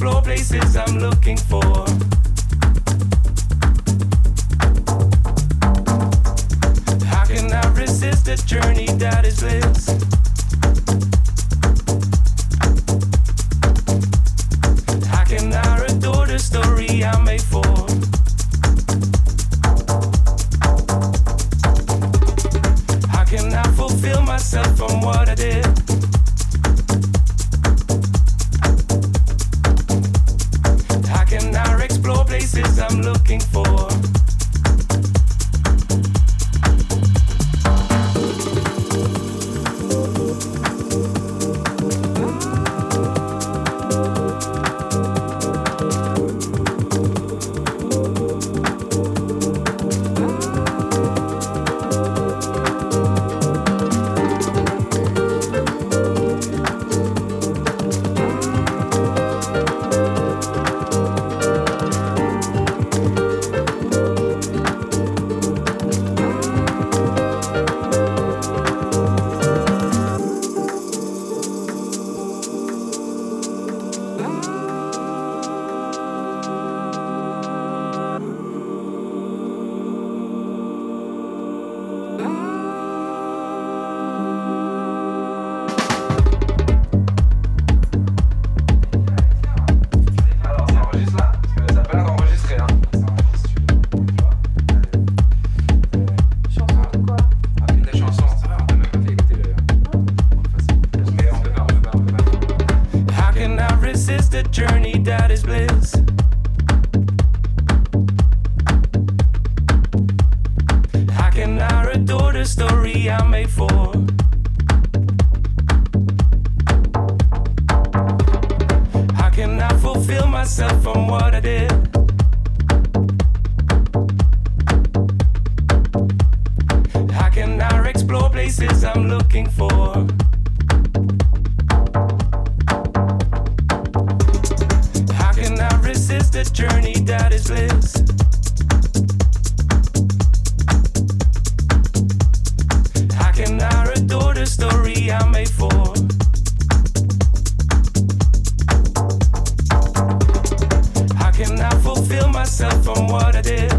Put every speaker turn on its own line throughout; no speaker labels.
explore places I'm looking for. myself what I did.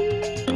Música